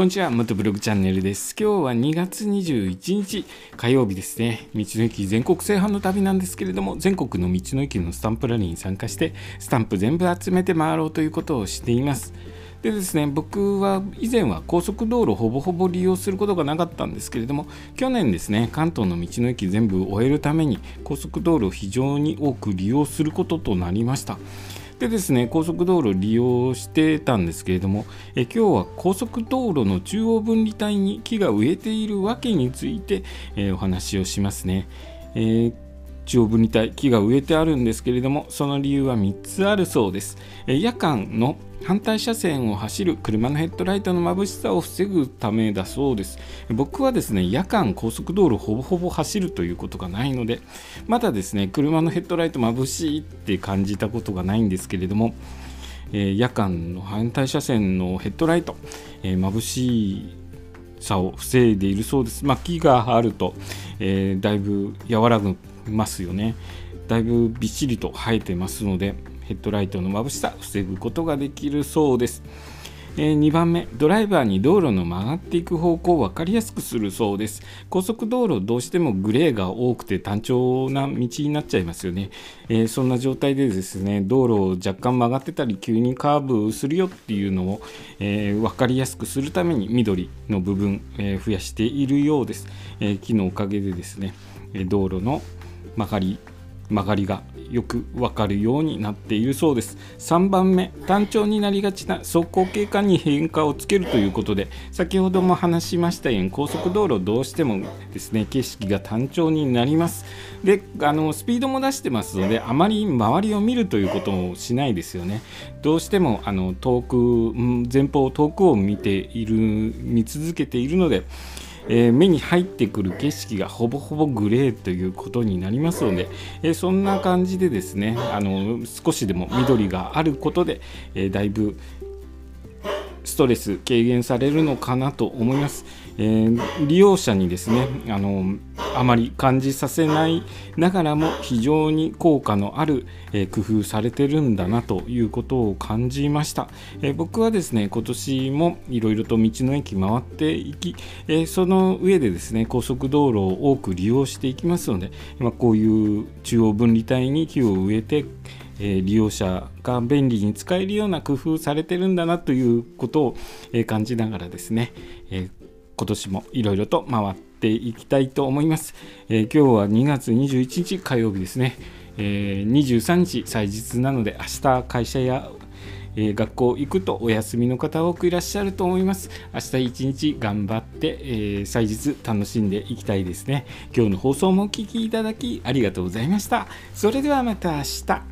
こんにちは元ブログチャンネルです。今日は2月21日火曜日ですね。道の駅全国制覇の旅なんですけれども全国の道の駅のスタンプラリーに参加してスタンプ全部集めて回ろうということをしています。でですね僕は以前は高速道路ほぼほぼ利用することがなかったんですけれども去年ですね関東の道の駅全部終えるために高速道路を非常に多く利用することとなりました。でですね高速道路を利用してたんですけれどもえ今日は高速道路の中央分離帯に木が植えているわけについて、え、お話をしますね、えー、中央分離帯木が植えてあるんですけれどもその理由は3つあるそうです、夜間の反対車線を走る車のヘッドライトの眩しさを防ぐためだそうです僕はですね夜間高速道路ほぼほぼ走るということがないのでまだですね車のヘッドライト眩しいって感じたことがないんですけれども、夜間の反対車線のヘッドライト、眩しいさを防いでいるそうです。まあ、木があると、えー、だいぶ和らぐますよね。だいぶびっしりと生えてますので、ヘッドライトの眩しさ防ぐことができるそうです。えー、2番目、ドライバーに道路の曲がっていく方向を分かりやすくするそうです。高速道路、どうしてもグレーが多くて単調な道になっちゃいますよね。えー、そんな状態でですね、道路を若干曲がってたり、急にカーブするよっていうのを、えー、分かりやすくするために緑の部分、え増やしているようです。え木のおかげでですね、道路の曲がり曲がりがよくわかるようになっているそうです。3番目単調になりがちな走行経過に変化をつけるということで先ほども話しましたように高速道路どうしてもですね景色が単調になります。であのスピードも出してますのであまり周りを見るということをしないですよね。どうしてもあの遠く前方遠くを見ている見続けているのでえー、目に入ってくる景色がほぼほぼグレーということになりますので、えー、そんな感じでですねあの少しでも緑があることで、え、だいぶストレス軽減されるのかなと思います。え、利用者にですねあのあまり感じさせないながらも非常に効果のある、えー、工夫されてるんだなということを感じました、えー、僕はですね今年もいろいろと道の駅回っていき、えその上でですね高速道路を多く利用していきますので、まあ、こういう中央分離帯に木を植えてえ利用者が便利に使えるような工夫されてるんだなということを、え感じながらですね、え今年もいろいろと回ってていきたいと思います、え今日は2月21日火曜日ですね、え23日祭日なので明日会社やえー、学校行くとお休みの方多くいらっしゃると思います。明日一日頑張って、えー、祭日楽しんでいきたいですね。今日の放送もお聴きいただきありがとうございました。それではまた明日。